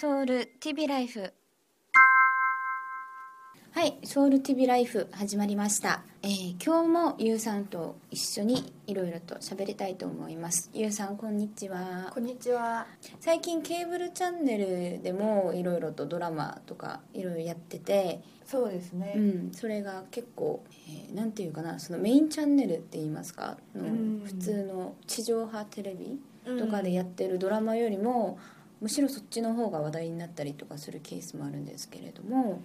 ソウル TV ライフ。はいソウル TV ライフ始まりました、えー今日もゆうさんと一緒にいろいろと喋りたいと思います。ゆうさんこんにちは。こんにちは。最近ケーブルチャンネルでもいろいろとドラマとかいろいろやってて。そうですね。うん、それが結構、えーなんていうかなそのメインチャンネルって言いますか？のうん。普通の地上波テレビうん。とかでやってるドラマよりも、むしろそっちの方が話題になったりとかするケースもあるんですけれども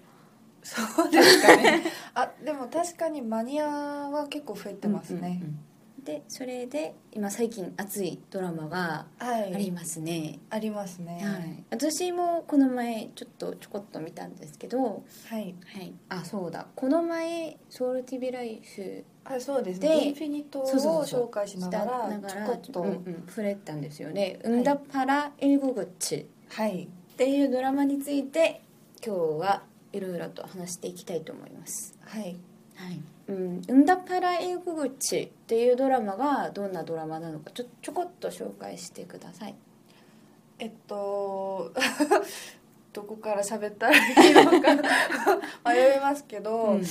そうですかね。あ、でも確かにマニアは結構増えてますね。うんうんうんでそれで今最近熱いドラマがはい。ありますね、ありますね。はい、私もこの前ちょっとちょこっと見たんですけど、はい。はい、あそうだこの前ソウル TV ライフあ、そうですでね。インフィニットを紹介しながらちょこっと、うんうん、触れたんですよね「うんだパラ英語口」っはい。ていうドラマについて今日はいろいろと話していきたいと思いますはい。はい「うん。うん。だパラ英語口」っていうドラマがどん。なドラマなのかちょちょこっと紹介してくださいえっとどこから喋ったらいいのか迷いますけど、うん。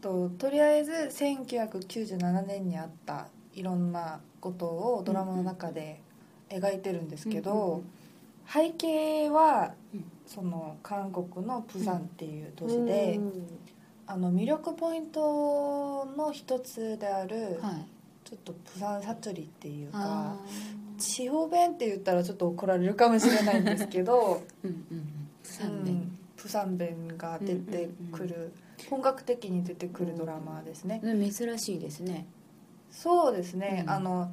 ととりあえず1997年にあったいろん。なことをドラマの中で描いてるん。ですけど、背景は、その韓国のプサンっていう都市で、あの魅力ポイントの一つである、はい。ちょっとプサンサリっていうかあ地方弁って言ったらちょっと怒られるかもしれないんですけどー うんうんうん。プサンう弁んプサン弁が出てくる、本格的に出てくるドラマですね、うん珍しいですね。そうですね、うん。あの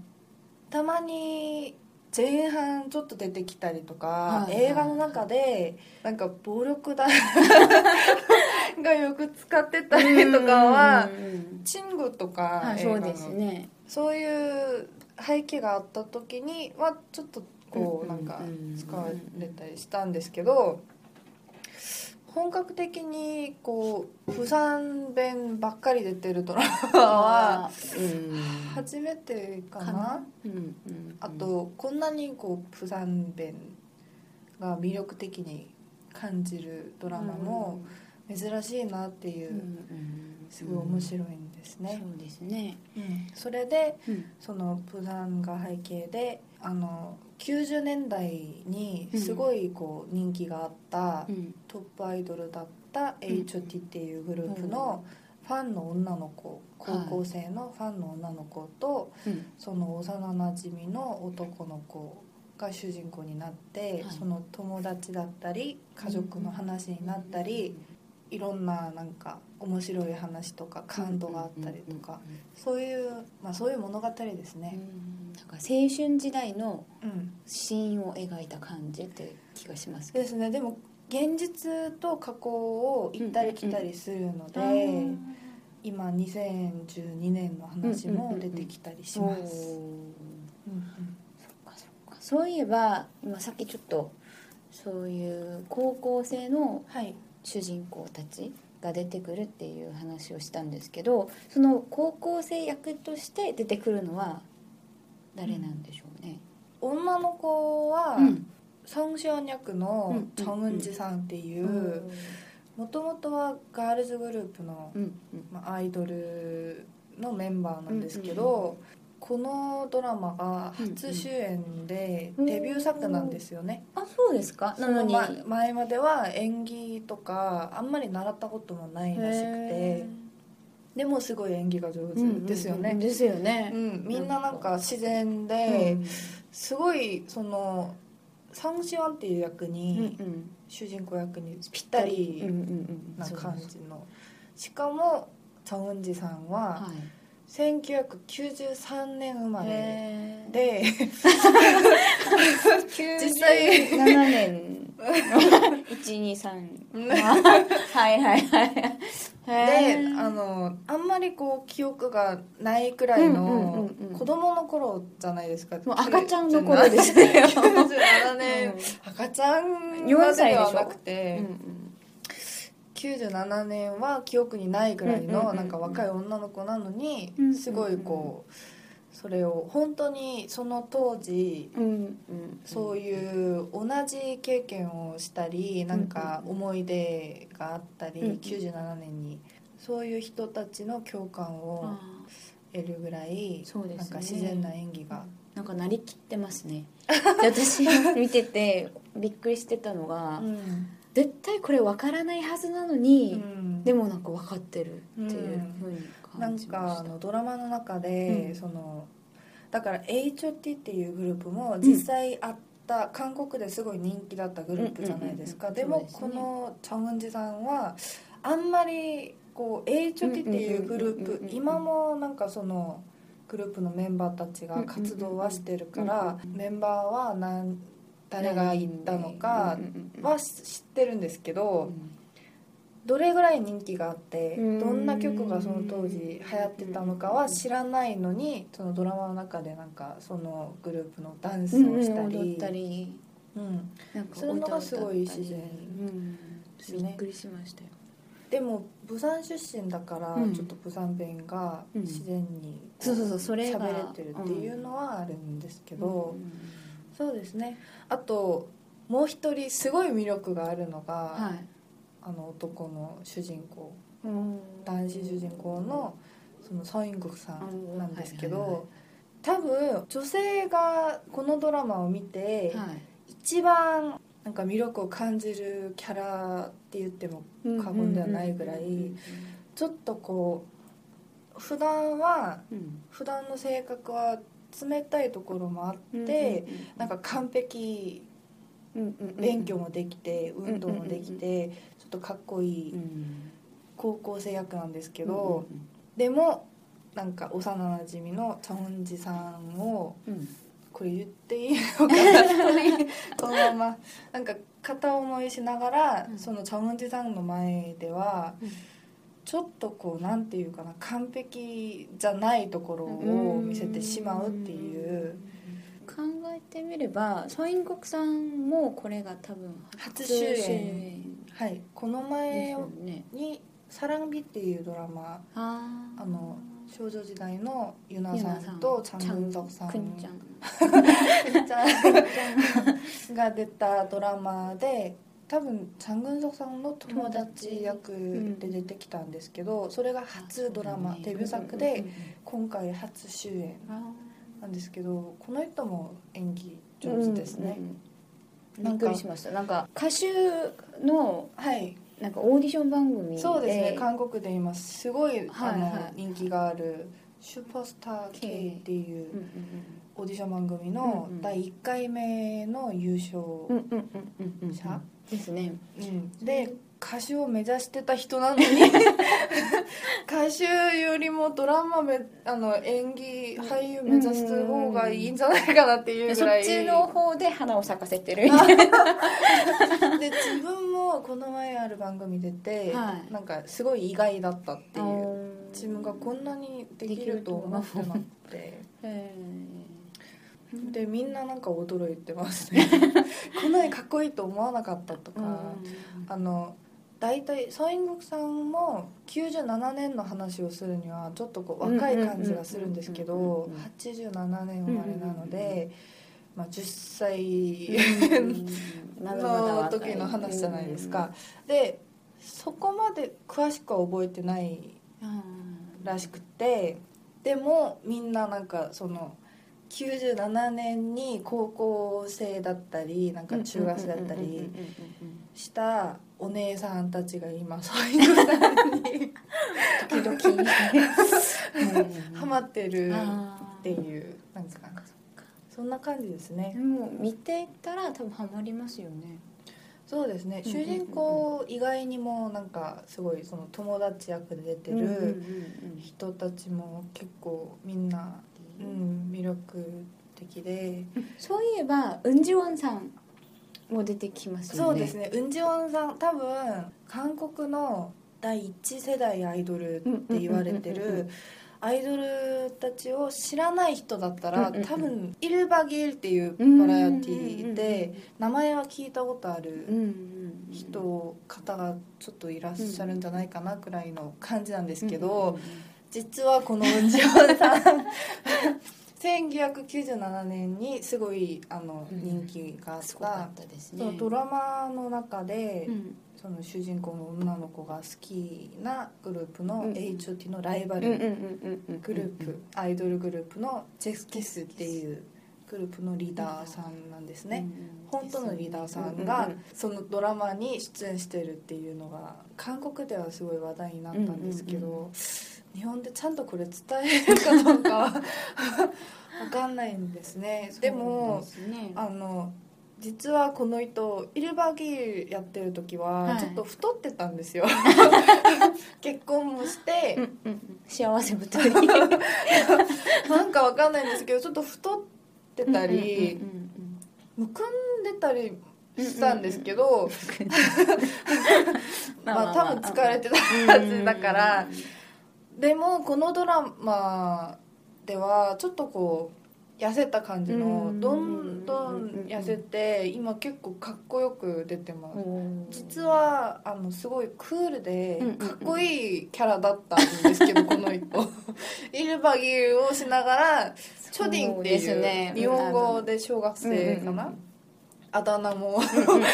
たまに前半ちょっと出てきたりとか、はいはい。映画の中でなんか暴力団 がよく使ってたりとかはうん。うんうんチングとか、そうですね。そういう背景があった時にはちょっとこううなんんかうん使われたりしたんですけど本格的にこう釜山弁ばっかり出てるドラマはうん。初めてかな？あとこんなにこう釜山弁が魅力的に感じるドラマも珍しいなっていうすごい面白いんですね。そうですね。うん。それでうん。そのプサンが背景であの90年代にすごいこう人気があったうん。トップアイドルだった HOT っていうグループのファンの女の子高校生のファンの女の子とうん。その幼なじみの男の子が主人公になってはい。その友達だったり家族の話になったりいろんななんか面白い話とか感動があったりとかそういう、まあ、そういう物語ですうんね。なんか青春時代のうん、シーンを描いた感じって気がしますですね。でも現実と過去を行ったり来たりするので、うん。今2012年の話も出てきたりします。そういえば今さっきちょっとそういう高校生のはい主人公たちが出てくるっていう話をしたんですけどその高校生役として出てくるのは誰なんでしょうね、女の子は、うん。ソン・ション役のうんチョン・ウンジさんっていうもともとはガールズグループの、うん。うん。まあ、アイドルのメンバーなんですけど、このドラマが初主演でうんデビュー作なんですよね、あそうですか？なのに。前までは演技とかあんまり習ったこともないらしくて。へでもすごい演技が上手ですよね、うんですよね。う、ん。みんななんか自然で、うん。すごいそのサン・シワンっていう役うんに、うん。主人公役にぴったりうんうんうん。な感じの。しかもチョン・ウンジさんははい1993年生まれで。実際7年123はいはいはいであのあんまりこう記憶がないくらいのうんうんうんうん。子供の頃じゃないですか。もう赤ちゃんの頃ですね97年、赤ちゃんまでではなくて、うんうん97年は記憶にないぐらいのなんか若い女の子なのにすごいこうそれを本当にその当時そういう同じ経験をしたりなんか思い出があったりうんうん。97年にそういう人たちの共感をあ得るぐらいそうですね。なんか自然な演技が。ーなんかなりきってますね。で私見ててびっくりしてたのが、うん絶対これ分からないはずなのに、うん。でもなんか分かってるっていうふうになん感じました、かあのドラマの中で、うん。そのだから HOT っていうグループも実際あった、韓国ですごい人気だったグループじゃないですか、でもこのチョン・ウンジさんはあんまりこう HOT っていうグループ今もなんかそのグループのメンバーたちが活動はしてるからメンバーは何誰が言ったのかは知ってるんですけど、どれぐらい人気があってうんどんな曲がその当時流行ってたのかは知らないのにそのドラマの中でなんかそのグループのダンスをしたり,、踊ったり。うん。なんかそういうのがすごい自然うんですねびっくりしましたよ。でも釜山出身だからうん。ちょっと釜山弁がうん。自然にそうそうそうそれが。喋れてるっていうのはあるんですけど、うんそうですね。あともう一人すごい魅力があるのが、はい。あの男の主人公。うん。男子主人公のそのソイングクさんなんですけはいはいはいど多分女性がこのドラマを見てはい。一番なんか魅力を感じるキャラって言っても過言ではないぐらいちょっとこう普段はうん。普段の性格は冷たいところもあってなんか完璧。勉強もできて運動もできてちょっとかっこいい高校生役なんですけどでもなんか幼なじみのチョンジさんをこれ言っていいのかな？このまま。なんか片思いしながらうん。そのチョンジさんの前ではうんちょっとこうなんていうかな完璧じゃないところを見せてしまうっていう。考えてみればソイン国さんもこれが多分初主演はい。この前に「サランビ」っていうドラマあの少女時代のユナさんん。とチャン・グンソクさん。くん。ちゃん。ちゃんが出たドラマで多分チャン・グンソクさんの友達役で出てきたんですけどそれが初ドラマデビュー作で今回初主演なんですけどこの人も演技上手ですね、びっくりしました。なんか歌手のはい。なんかオーディション番組で。そうですね。韓国で今すごい、あのはい。はい人気がある「スーパースター K」っていううんうんオーディション番組のうんうん第1回目の優勝うんうんうんうんうんうん。者ですね。うん。で歌手を目指してた人なのに 歌手よりもドラマめあの演技俳優目指す方がいいんじゃないかなっていうぐらい。そっちの方で花を咲かせてる。で自分もこの前ある番組出て、はい。なんかすごい意外だったっていう。うん自分がこんなにできると思ってなくて。でみんななんか驚いてますね こんなにかっこいいと思わなかったとか、あの大体ソイングクさんも97年の話をするにはちょっとこう若い感じがするんですけどうん87年生まれなので、まあ、10歳の時の話じゃないですか。でそこまで詳しくは覚えてないうんらしくてでもみんななんかその97年に高校生だったりなんか中学生だったりしたお姉さんたちが今そういうさんに時々ハマってるあっていうなんですかそんな感じですね。でも見てたら多分ハマりますよね。そうですね。うん主人公以外にもなんかすごいその友達役で出てる人たちも結構みんな、うん、魅力的で。そういえばウンジウォンさんも出てきますよね。そうですね。ウンジウォンさん多分韓国の第一世代アイドルって言われてうんうんうんうんうんるアイドルたちを知らない人だったらうんうんうん。多分「イルバギル」っていうバラエティーで名前は聞いたことあるうんうんうん人方がちょっといらっしゃるんじゃないかなくらいの感じなんですけど実はこのウンジョンさん 1997年にすごいあのうん人気があったそドラマの中でうんその主人公の女の子が好きなグループのうん。HOT のライバルうんうんうんうんうんグループアイドルグループのジェスキスっていうグループのリーダーさんなんですね。本当のリーダーさんがそのドラマに出演してるっていうのが韓国ではすごい話題になったんですけうんうんど日本でちゃんとこれ伝えるかどうかは 分かんないんですね。でもねあの実はこの人イルバギールやってる時ははい。ちょっと太ってたんですよ。結婚もしてうんうんうん。幸せ太り。なんかわかんないんですけどちょっと太ってたりうんうんむくんでたりしたんですけどまあ多分疲れてたはずだからでもこのドラマではちょっとこう痩せた感じのうん。どんどん痩せて今結構かっこよく出てます。うん。実はあのすごいクールでうんうんうん。かっこいいキャラだったんですけど この人イルバギーをしながらチョディンってそうですね。いう日本語で小学生かな？あだ名も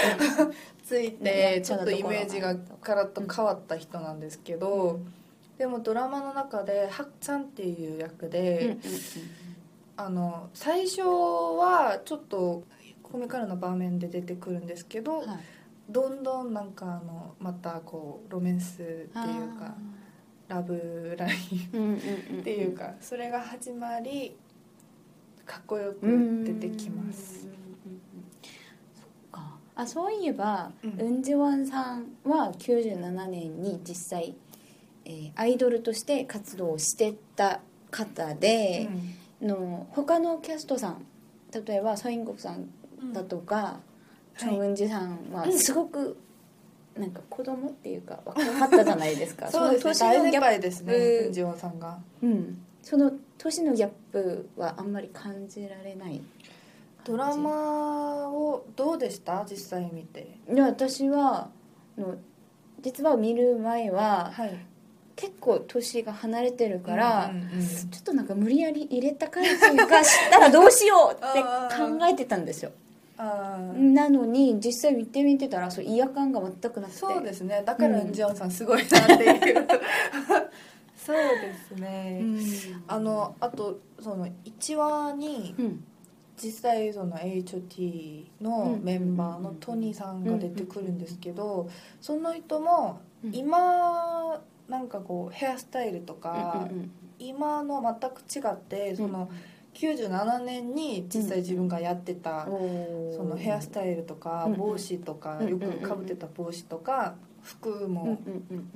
ついてちょっとイメージがガラッと変わった人なんですけどでもドラマの中でハクちゃんっていう役であの最初はちょっとコミカルな場面で出てくるんですけどはい。どんどんなんかあのまたこうロメンスっていうかラブラインっていうかそれが始まりかっこよく出てきます。あそういえば、うん。ウンジウォンさんは97年に実際、えーアイドルとして活動をしてた方で、の他のキャストさん例えばソインゴクさんだとか、チョン・ウンジさんはすごくなんか子供っていうか若かったじゃないですか。そうですね。大先年のギャッ輩ですねジオンさんが。プ、うん、その年のギャップはあんまり感じられない。ドラマをどうでした？実際見て。で私はの実は見る前ははい結構年が離れてるから、うんうんうん。ちょっとなんか無理やり入れた感じがしたらどうしようって考えてたんですよ。なのに実際見てみてたらそう違和感が全くなくて。そうですね。だからジオンさんすごいなっていう。そうですね、うん。あのあとその1話にうん。実際その HOT のメンバーのトニーさんが出てくるんですけどその人もうん。今なんかこうヘアスタイルとかうんうん今の全く違ってその97年に実際自分がやってたうん。そのヘアスタイルとかうん。帽子とかうんよくかぶってた帽子とか服も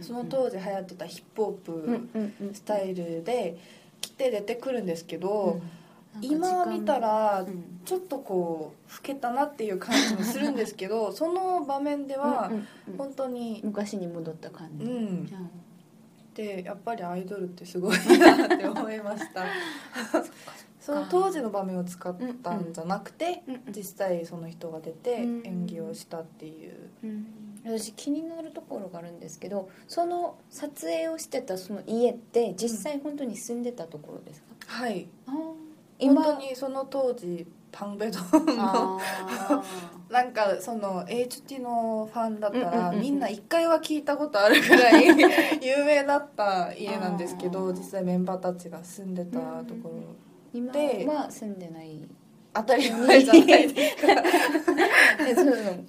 その当時流行ってたヒップホップスタイルで着て出てくるんですけど今見たらうん。ちょっとこう老けたなっていう感じもするんですけどその場面では本当に昔に戻った感じ、うんでやっぱりアイドルってすごいなって 思いました。その当時の場面を使ったんじゃなくてうんうん実際その人が出てうん。演技をしたっていう。うん。私気になるところがあるんですけどその撮影をしてたその家って実際本当に住んでたところですか、はい。本今当にその当時パンベドンあのなんかその HT のファンだったうんうんうんうん。らみんな一回は聞いたことあるぐらい 有名だった家なんですけあー。ど実際メンバーたちが住んでたところ。ー今では住んでない。当たり前じゃない。ですかえそう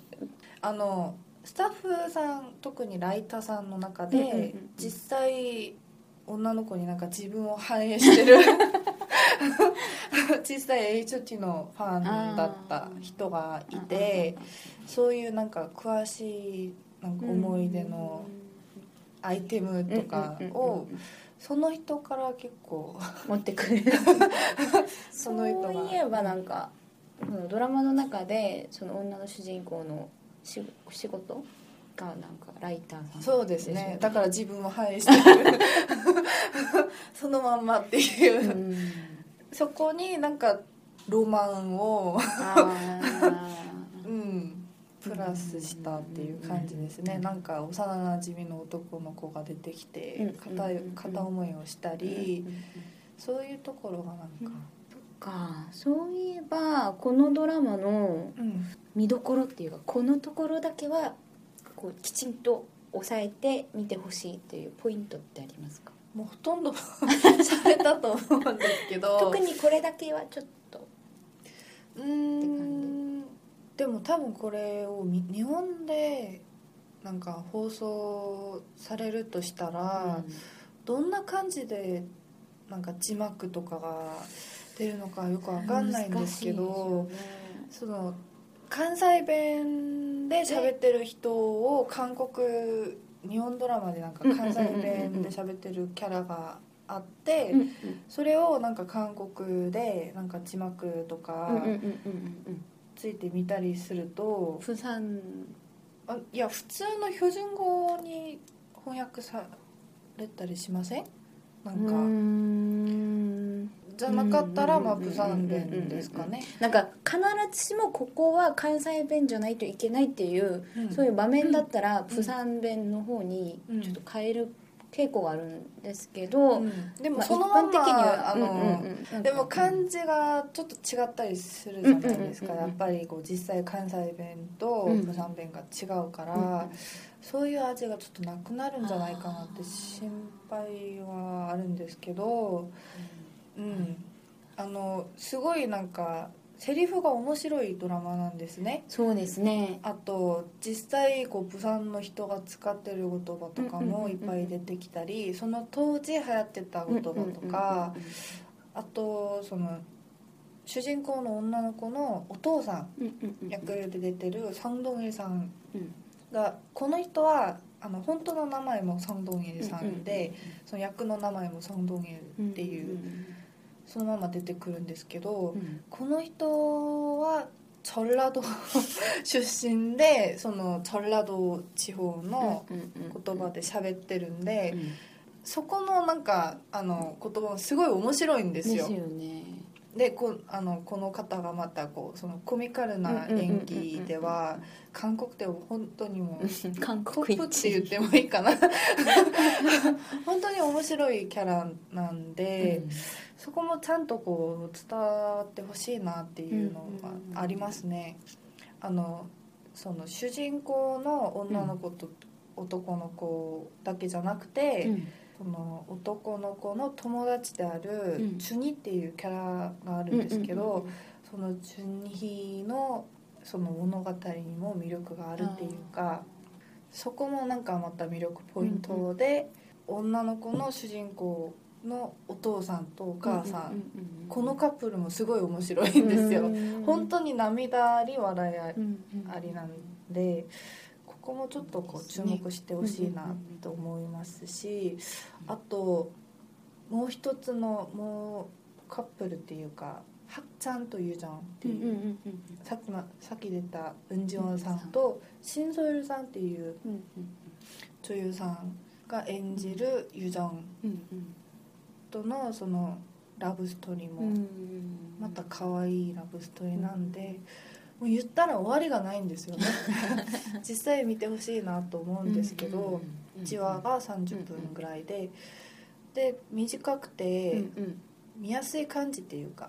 あのスタッフさん特にライターさんの中で、うんうんうんうん。実際女の子になんか自分を反映してる実際 HT のファンだった人がいてそういうなんか詳しいなんか思い出のアイテムとかをその人から結構 持ってくる。その人が。そういえばなんかドラマの中でその女の主人公のし仕事がなんかライターさんそうですよね。だから自分を反映してる。そのまんまっていう。う、んそこになんかロマンを、あ うん、プラスしたっていう感じですね、なんか幼なじみの男の子が出てきてうん片片思いをしたーり、そういうところがなんか、か。そういえばこのドラマのうん。見どころっていうかこのところだけはこうきちんと抑えて見てほしいっていうポイントってありますか？もうほとんど 喋ったと思うんですけど。特にこれだけはちょっと。うーん。でも多分これをみ日本でなんか放送されるとしたら、どんな感じでなんか字幕とかが出るのかよくわかんないんですけどその関西弁で喋ってる人を韓国日本ドラマでなんか関西弁で喋ってるキャラがあってうんうんそれをなんか韓国でなんか字幕とうんかついてみたりするとプサンあいや普通の標準語に翻訳されたりしません？なんか。んじゃなかったらまあうんプサン弁ですかね。なんか必ずしもここは関西弁じゃないといけないっていう、そういう場面だったらプサン弁の方にちょっと変える傾向があるんですけど、うん。でもまあそのまんま、一般的にはあの、うんうんうん。でも漢字がちょっと違ったりするじゃないですか、うんうんうんうん。やっぱりこう実際関西弁とうん。プサン弁が違うから、うん。そういう味がちょっとなくなるんじゃないかなって心配はあるんですけど、うん、あのすごいなんかセリフが面白いドラマなんですね。そうですね。あと実際こうプサンの人が使ってる言葉とかうんうんうんうんもいっぱい出てきたりその当時流行ってた言葉とかあとその主人公の女の子のお父さんうんうんうん役で出てるサンドンエさんうん。がこの人はあの本当の名前もサンドンエさんでその役の名前もサンドンエっていうそのまま出てくるんですけどうん。うんこの人はチョルラド 出身でそのチョルラド地方のうんうんうん言葉で喋ってるんでうん。そこのなんかあの言葉もすごい面白いんでですすよ。よね。でこあのこの方がまたこうそのコミカルな演技では韓国では本当にもう 韓ト国って言ってもいいかな。本当に面白いキャラなんで、そこもちゃんとこう伝わってほしいなっていうのがありますね。あのその主人公の女の子と男の子だけじゃなくて、うん。その男の子の友達であるうん。チュニっていうキャラがあるんですけど、そのチュニのその物語にも魅力があるっていうかそこもなんかまた魅力ポイントで、女の子の主人公のお父さんとお母さん、このカップルもすごい面白いんですよ。本当に涙あり笑いあありなんでここもちょっとこう注目してほしいなと思いますしあともう一つのもうカップルっていうかハクちゃんとユジャンっていう、さっき,、ま、さっき出たウンジウォンさんとシンソイルさんっていう女優さんが演じるユジャンとのそのラブストーリーもまた可愛いラブストーリーなんで、もう言ったら終わりがないんですよね。実際見てほしいなと思うんですけど、1話が30分ぐらいで、で短くて見やすい感じっていうか、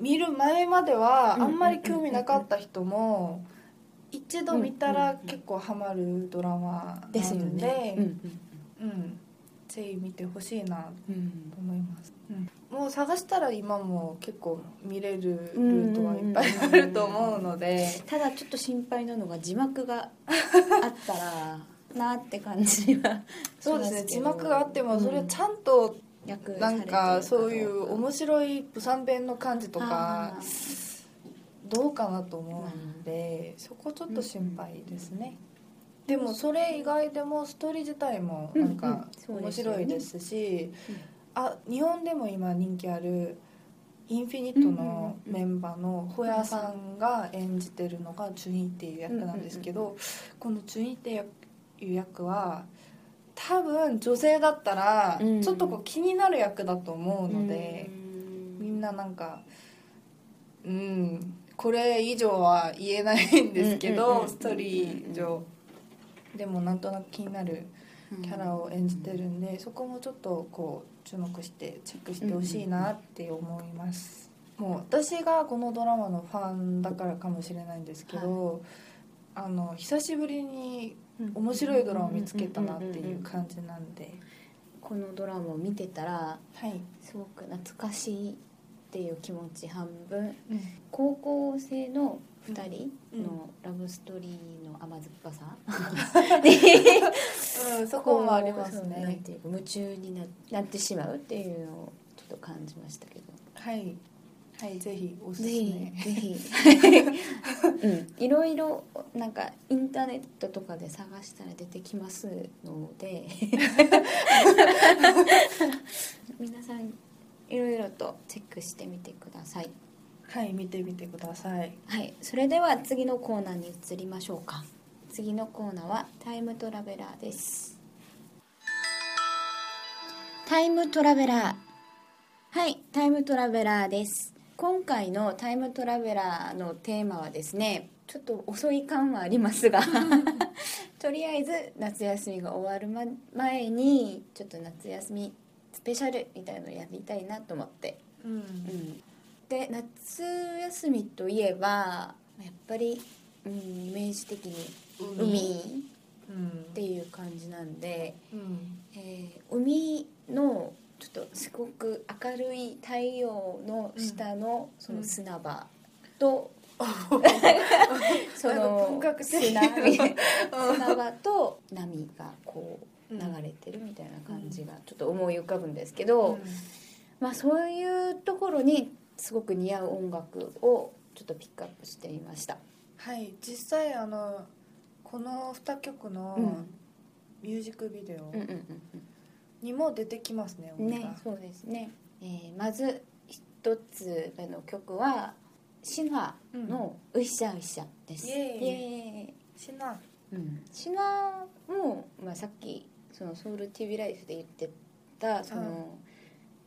見る前まではあんまり興味なかった人も一度見たら結構ハマるドラマなんでですよね。うんぜひ見てほしいなと思います、うん。ももう探したら今も結構見れるルートはいっぱいあると思うので。ただちょっと心配なのが字幕が あったらなって感じはそうですね。字幕があってもそれをちゃんとなんかそういう面白いプサン弁の感じとかどうかなと思うんでそこちょっと心配ですね。でもそれ以外でもストーリー自体もなんか面白いですし、あ日本でも今人気あるインフィニットのメンバーのホヤさんが演じてるのがチュインっていう役なんですけどこのチュインっていう役は多分女性だったらちょっとこう気になる役だと思うのでみんななんかうんこれ以上は言えないんですけどストーリー上でもなんとなく気になるキャラを演じてるんでそこもちょっとこう注目してチェックしてほしいなって思います。もう私がこのドラマのファンだからかもしれないんですけど、あの久しぶりに面白いドラマを見つけたなっていう感じなんで。このドラマを見てたら、はい、すごく懐かしいっていう気持ち半分、うん、高校生の2人のラブストーリーの甘酸っぱさ、うん、そこもありますね。夢中にななってしまうっていうのをちょっと感じましたけど。はい。はいぜひおすすめ。ぜひ。うん。いろいろなんかインターネットとかで探したら出てきますので。皆さんいろいろとチェックしてみてくださいはい見てみてください。はいそれでは次のコーナーに移りましょうか。次のコーナーはタイムトラベラーです。タイムトラベラー。はいタイムトラベラーです。今回のタイムトラベラーのテーマはですねちょっと遅い感はありますが とりあえず夏休みが終わる前にちょっと夏休みスペシャルみたいのをやりたいなと思って、うん、うん、で夏休みといえばやっぱり、うん、イメージ的に海。っていう感じなんで、うん、えー、海のちょっとすごく明るい太陽の下のその砂場と、その砂砂場と波がこう流れてるみたいな感じがちょっと思い浮かぶんですけど、まあそういうところにすごく似合う音楽をちょっとピックアップしてみました。はい実際あのこの2曲のミュージックビデオにも出てきますね、ねそうですね、えー、まず一つ目の曲はシンハの「ウイシャウイシャ」です、イエーイ。シナ。うん、シナも、まあ、さっきそのソウル TV ライフで言ってたその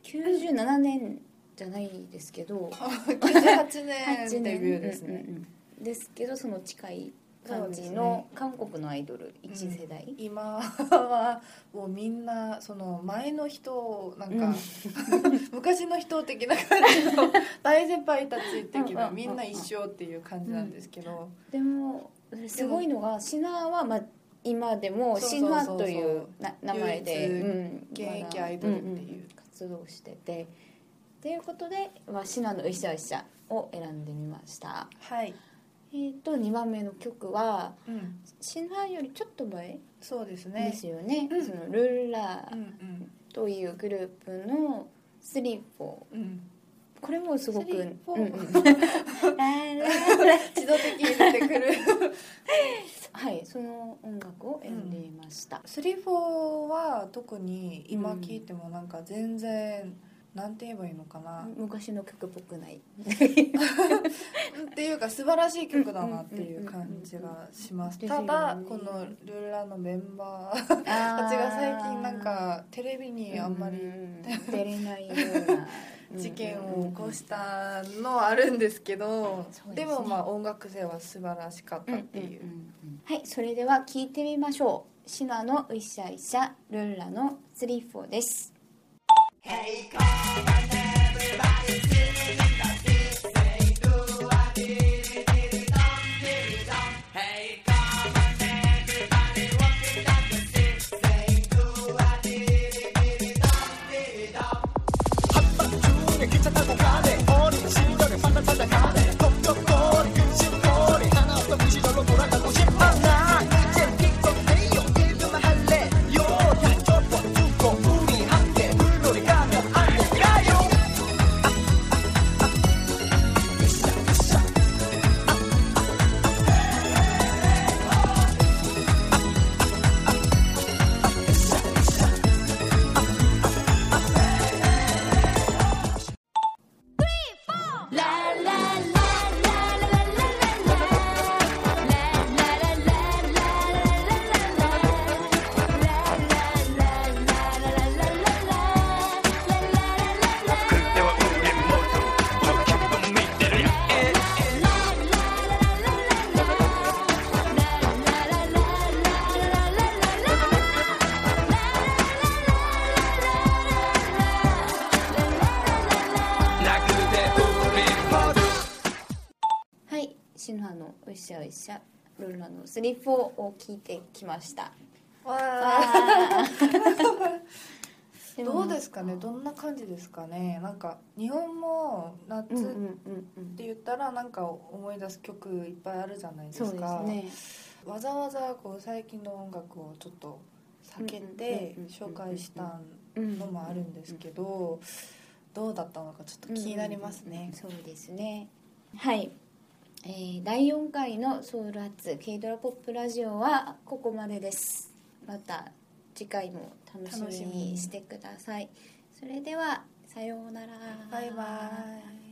97年じゃないですけど。98年デビューですね、うんうんうん、ですけどその近い感じの韓国のアイドル一世代、うん、今はもうみんなその前の人なんか、うん、昔の人的な感じの大先輩たち的なみんな一緒っていう感じなんですけど、うん、でもすごいのがシナはまあ今でもシンファという名前で現役アイドルっていう、活動してて。ということで、まあ、シナの「うしゃうしゃ」を選んでみました。はい。えーと、2番目の曲は、うん、シナよりちょっと前そうですね。ですよね、うん、そのルーラというグループの「スリーフォー」うん。これもすごく、うんうん、自動的に出てくる。はいその音楽を選んでいました、うん、スリーフォは特に今聴いてもなんか全然、なんて言えばいいのかな？昔の曲っぽくない。っていうか素晴らしい曲だなっていう感じがします。ただこのルーラのメンバーたちが最近なんかテレビにあんまり出れないような事件を起こしたのはあるんですけど、でもまあ音楽性は素晴らしかったっていう,、はいそれでは聴いてみましょう。シナの「ういしゃいしゃ」ルンラの「スリーフォー」です Hey, come on, everybody シノハのうっしゃうっしゃルルラのスリーフォーを聞いてきました。わ どうですかね？どんな感じですかね？なんか日本も夏っうんうんうんうんて言ったらなんか思い出す曲いっぱいあるじゃないですか。ね。わざわざこう最近の音楽をちょっと避けてうんうんうんうん紹介したうんのもあるんですけどどうだったのかちょっと気になりますね。そうですね。はい、えー第4回のソウル発 K ドラポップラジオはここまでです。また次回も楽しみにしてください。それではさようなら。バイバイ